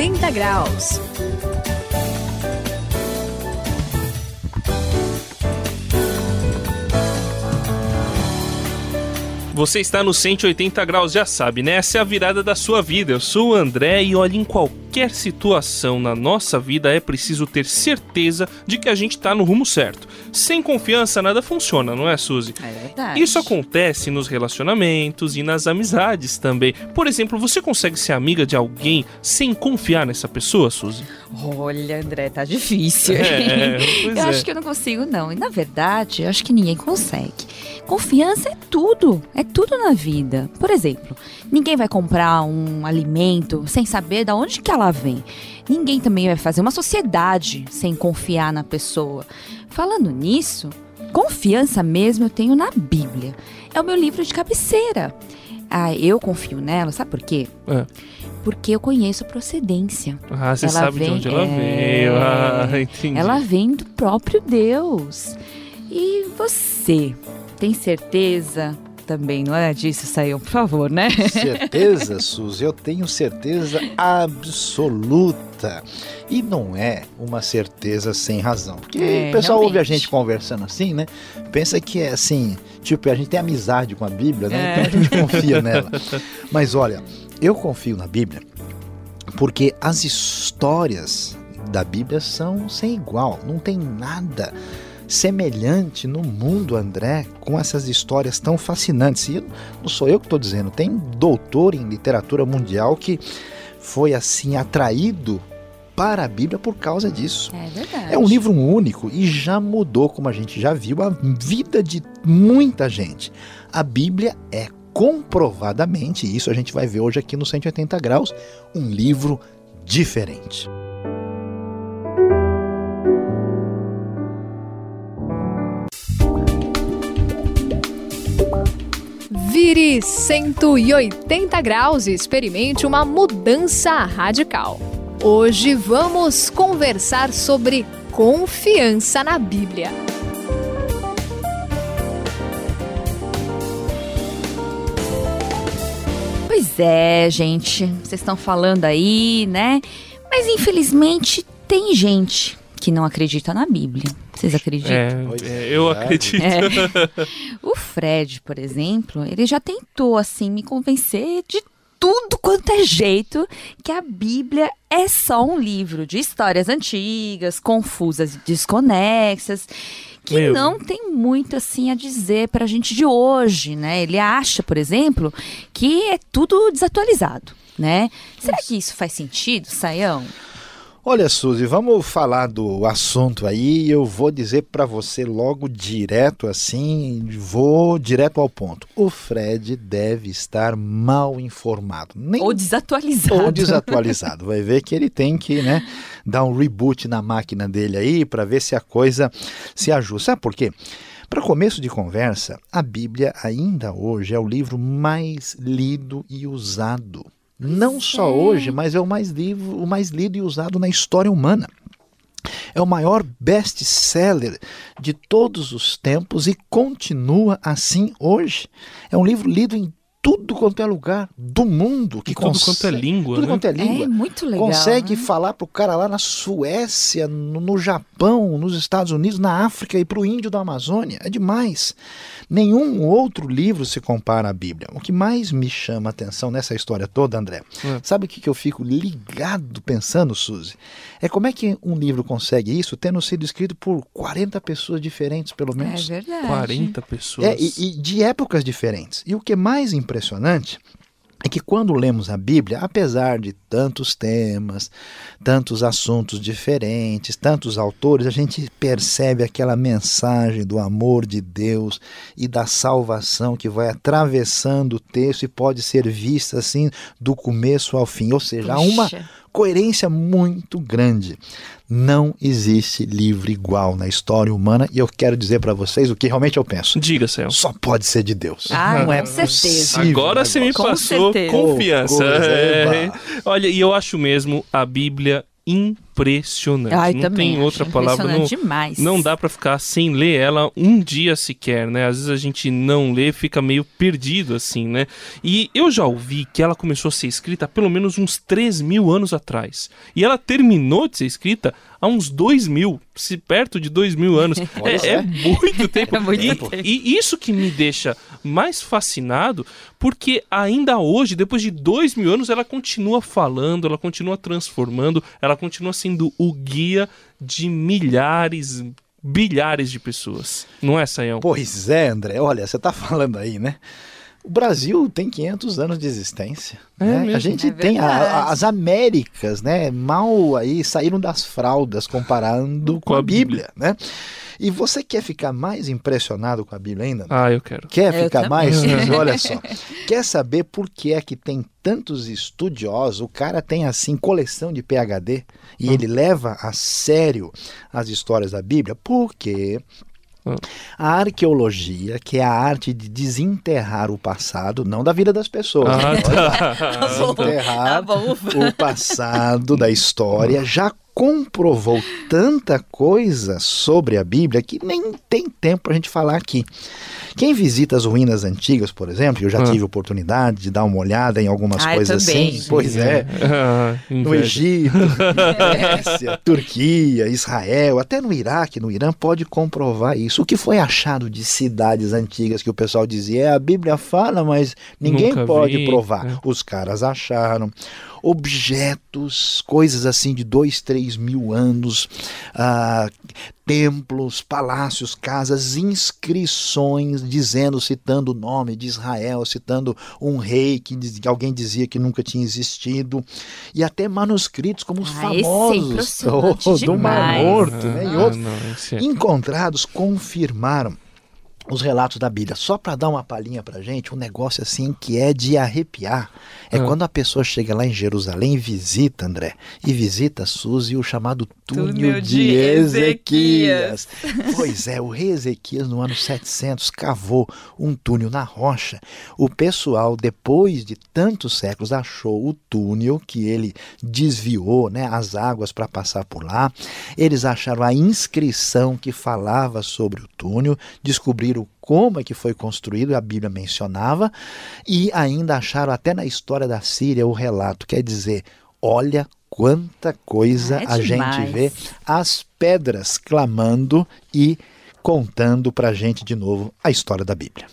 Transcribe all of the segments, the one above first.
180 graus. Você está no 180 graus, já sabe, né? Essa é a virada da sua vida. Eu sou o André e olha, em qualquer situação na nossa vida é preciso ter certeza de que a gente está no rumo certo. Sem confiança nada funciona, não é, Suzy? É verdade. Isso acontece nos relacionamentos e nas amizades também. Por exemplo, você consegue ser amiga de alguém sem confiar nessa pessoa, Suzy? Olha, André, tá difícil. É, eu é. acho que eu não consigo, não. E na verdade, eu acho que ninguém consegue. Confiança é tudo. É tudo na vida. Por exemplo, ninguém vai comprar um alimento sem saber de onde que ela vem. Ninguém também vai fazer uma sociedade sem confiar na pessoa. Falando nisso, confiança mesmo eu tenho na Bíblia. É o meu livro de cabeceira. Ah, eu confio nela, sabe por quê? É. Porque eu conheço a procedência. Ah, você Ela sabe de vem- onde ela é. veio. Ah, entendi. Ela vem do próprio Deus. E você tem certeza também, não é disso, Saião? Por favor, né? Certeza, Suzy, eu tenho certeza absoluta. E não é uma certeza sem razão. Porque É, o pessoal ouve a realmente. gente conversando assim, né? Pensa que é assim, tipo, a gente tem amizade com a Bíblia, né? É. Então a gente confia nela. Mas olha, eu confio na Bíblia porque as histórias da Bíblia são sem igual. Não tem nada semelhante no mundo, André, com essas histórias tão fascinantes. E não sou eu que estou dizendo, tem doutor em literatura mundial que foi assim atraído para a Bíblia por causa disso. É verdade. É um livro único e já mudou, como a gente já viu, a vida de muita gente. A Bíblia é comprovadamente, e isso a gente vai ver hoje aqui no 180 graus, um livro diferente. Vire 180 graus e experimente uma mudança radical. Hoje vamos conversar sobre confiança na Bíblia. Pois é, gente. Vocês estão falando aí, né? Mas infelizmente tem gente que não acredita na Bíblia. Vocês acreditam? É, é, eu acredito. É. O Fred, por exemplo, ele já tentou assim me convencer de tudo quanto é jeito que a Bíblia é só um livro de histórias antigas, confusas e desconexas, que Meu. não tem muito assim a dizer pra gente de hoje, né? Ele acha, por exemplo, que é tudo desatualizado, né? Será que isso faz sentido, Saião? Olha, Suzy, vamos falar do assunto aí. Eu vou dizer para você logo direto assim, vou direto ao ponto. O Fred deve estar mal informado. Nem Ou desatualizado. ou desatualizado. Vai ver que ele tem que, né, dar um reboot na máquina dele aí para ver se a coisa se ajusta. Sabe por quê? Para começo de conversa, a Bíblia ainda hoje é o livro mais lido e usado. Não só é. hoje, mas é o mais, livro, o mais lido e usado na história humana. É o maior best-seller de todos os tempos e continua assim hoje. É um livro lido em tudo quanto é lugar do mundo que tudo quanto é língua, tudo né? quanto é língua. É muito legal. Consegue né? falar pro cara lá na Suécia, no, no Japão, nos Estados Unidos, na África e pro índio da Amazônia. É demais. Nenhum outro livro se compara à Bíblia. O que mais me chama a atenção nessa história toda, André, É. sabe o que, que eu fico ligado pensando, Suzy? É como é que um livro consegue isso tendo sido escrito por 40 pessoas diferentes, pelo É menos. verdade. 40 pessoas. É, e, e de épocas diferentes. E o que é mais impressionante é que quando lemos a Bíblia, apesar de tantos temas, tantos assuntos diferentes, tantos autores, a gente percebe aquela mensagem do amor de Deus e da salvação que vai atravessando o texto e pode ser vista assim do começo ao fim. Ou seja, há uma coerência muito grande. Não existe livro igual na história humana e eu quero dizer para vocês o que realmente eu penso. Diga, Céu. Só pode ser de Deus. Ah, não é com certeza. Agora você me. Com passou certeza. confiança. É. eba. Olha, e eu acho mesmo a Bíblia impressionante. Ai, não tem acho outra palavra. Não, demais. não dá pra ficar sem ler ela um dia sequer, né? Às vezes a gente não lê, fica meio perdido assim, né? E eu já ouvi que ela começou a ser escrita há pelo menos uns 3 mil anos atrás. E ela terminou de ser escrita há uns 2 mil, se perto de 2 mil anos. É, é muito tempo. É muito e, tempo. e isso que me deixa mais fascinado, porque ainda hoje, depois de dois mil anos, ela continua falando, ela continua transformando, ela continua sendo o guia de milhares, bilhares de pessoas. Não é, Sayão? Pois é, André. Olha, você tá falando aí, né? O Brasil tem 500 anos de existência. É né? mesmo. A gente É tem a- a- as Américas, né? Mal aí saíram das fraldas comparando com, Com a a Bíblia, né? E você quer ficar mais impressionado com a Bíblia ainda? Ah, eu quero. Quer Eu ficar também. mais? Olha só. Quer saber por que é que tem tantos estudiosos? O cara tem assim coleção de PhD e Ah. ele leva a sério as histórias da Bíblia? Porque Ah. a arqueologia, que é a arte de desenterrar o passado, não da vida das pessoas, Ah, né? tá. desenterrar Tá o passado da história já comprovou tanta coisa sobre a Bíblia que nem tem tempo para a gente falar aqui. Quem visita as ruínas antigas, por exemplo, eu já Ah. tive oportunidade de dar uma olhada em algumas Ah, coisas também. assim. Pois é. Ah, No. Egito, Grécia, Turquia, Israel, até no Iraque, no Irã, pode comprovar isso. O que foi achado de cidades antigas que o pessoal dizia, é, a Bíblia fala, mas ninguém Nunca pode vi, provar. é. Os caras acharam objetos, coisas assim de dois, três mil anos, ah, templos, palácios, casas, inscrições dizendo, citando o nome de Israel, citando um rei que, diz- que alguém dizia que nunca tinha existido, e até manuscritos como os Ah, é famosos impressionante do Mar. Morto, né, e Ah, outros não, é- encontrados confirmaram os relatos da Bíblia. Só para dar uma palhinha pra gente, um negócio assim que é de arrepiar. É Ah. quando a pessoa chega lá em Jerusalém e visita, André, e visita Suzy o chamado túnel, de, de Ezequias. pois é, o rei Ezequias no ano 700 cavou um túnel na rocha. O pessoal, depois de tantos séculos, achou o túnel que ele desviou, né, as águas para passar por lá. Eles acharam a inscrição que falava sobre o túnel, descobriram como é que foi construído, a Bíblia mencionava, e ainda acharam até na história da Síria o relato, quer dizer, olha quanta coisa É a gente demais. vê, as pedras clamando e contando pra gente de novo a história da Bíblia.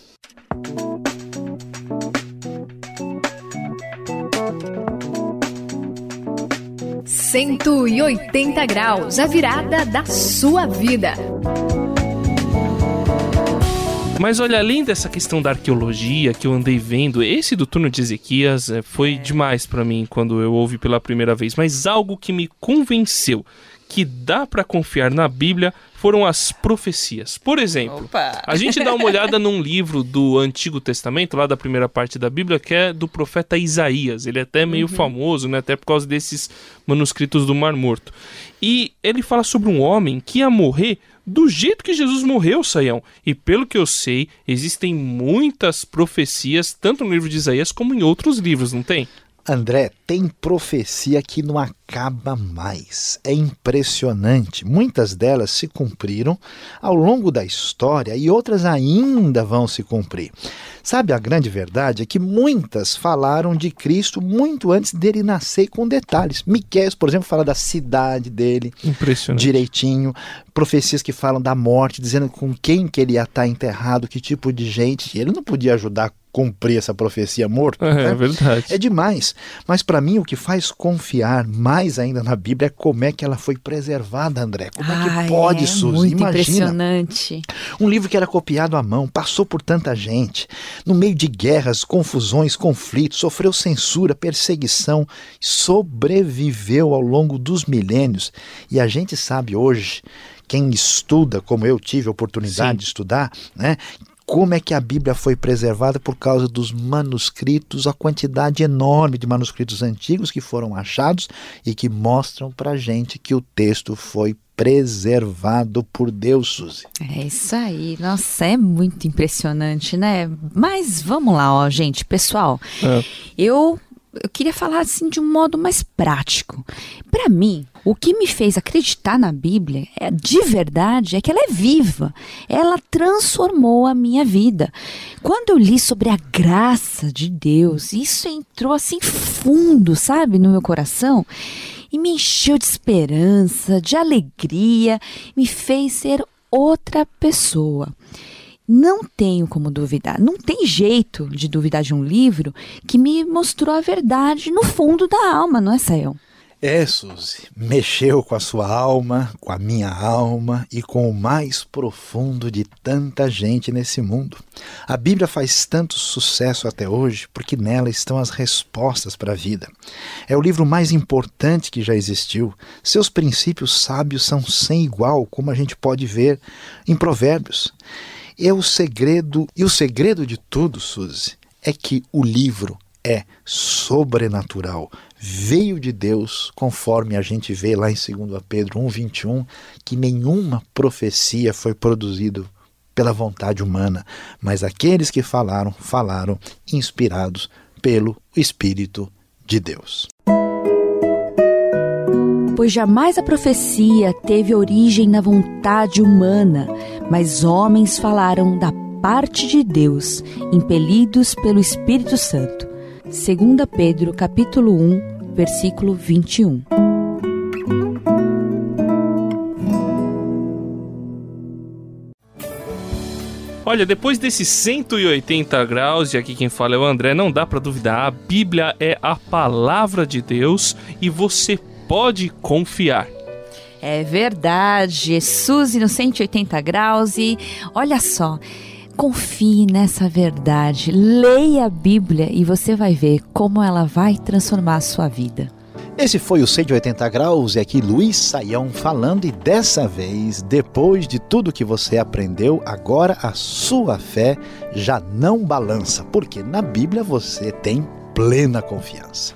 Cento e oitenta graus, a virada da sua vida. Mas olha, além dessa questão da arqueologia que eu andei vendo, esse do túnel de Ezequias eh, foi demais pra mim quando eu ouvi pela primeira vez. Mas algo que me convenceu que dá pra confiar na Bíblia foram as profecias. Por exemplo, Opa! a gente dá uma olhada num livro do Antigo Testamento, lá da primeira parte da Bíblia, que é do profeta Isaías. Ele é até meio famoso, né? Até por causa desses manuscritos do Mar Morto. E ele fala sobre um homem que ia morrer do jeito que Jesus morreu, Saião. E pelo que eu sei, existem muitas profecias, tanto no livro de Isaías como em outros livros, não tem? André, tem profecia que não acaba mais. É impressionante. Muitas delas se cumpriram ao longo da história e outras ainda vão se cumprir. Sabe, a grande verdade é que muitas falaram de Cristo muito antes dele nascer com detalhes. Miqueias, por exemplo, fala da cidade dele, direitinho, profecias que falam da morte, dizendo com quem que ele ia estar enterrado, que tipo de gente. Ele não podia ajudar cumprir essa profecia morto. É, né? é verdade. É demais. Mas para mim o que faz confiar mais ainda na Bíblia é como é que ela foi preservada, André. Como é que pode, é Suzy? Muito Imagina. impressionante. Um livro que era copiado à mão, passou por tanta gente, no meio de guerras, confusões, conflitos, sofreu censura, perseguição, sobreviveu ao longo dos milênios. E a gente sabe hoje, quem estuda, como eu tive a oportunidade Sim. de estudar, né? Como é que a Bíblia foi preservada por causa dos manuscritos, a quantidade enorme de manuscritos antigos que foram achados e que mostram pra gente que o texto foi preservado por Deus, Suzy. É isso aí. Nossa, é muito impressionante, né? Mas vamos lá, ó, gente, pessoal. É. Eu eu queria falar assim de um modo mais prático. Para mim, o que me fez acreditar na Bíblia, é, de verdade, é que ela é viva. Ela transformou a minha vida. Quando eu li sobre a graça de Deus, isso entrou assim fundo, sabe, no meu coração e me encheu de esperança, de alegria, me fez ser outra pessoa. Não tenho como duvidar, não tem jeito de duvidar de um livro que me mostrou a verdade no fundo da alma, não é, Sael? É, Suzy, mexeu com a sua alma, com a minha alma e com o mais profundo de tanta gente nesse mundo. A Bíblia faz tanto sucesso até hoje porque nela estão as respostas para a vida. É o livro mais importante que já existiu. Seus princípios sábios são sem igual, como a gente pode ver em Provérbios. É o segredo, e o segredo de tudo, Suzy, é que o livro é sobrenatural, veio de Deus, conforme a gente vê lá em 2 Pedro 1,21, que nenhuma profecia foi produzida pela vontade humana, mas aqueles que falaram, falaram inspirados pelo Espírito de Deus. Pois jamais a profecia teve origem na vontade humana, mas homens falaram da parte de Deus, impelidos pelo Espírito Santo. 2 Pedro capítulo 1, versículo 21. Olha, depois desses 180 graus, e aqui quem fala é o André, não dá para duvidar, a Bíblia é a palavra de Deus e você pode confiar. É verdade, Suzy no 180 graus e olha só, Confie nessa verdade, leia a Bíblia e você vai ver como ela vai transformar a sua vida. Esse foi o 180 graus e aqui Luiz Saião falando e dessa vez, depois de tudo que você aprendeu, agora a sua fé já não balança, porque na Bíblia você tem plena confiança.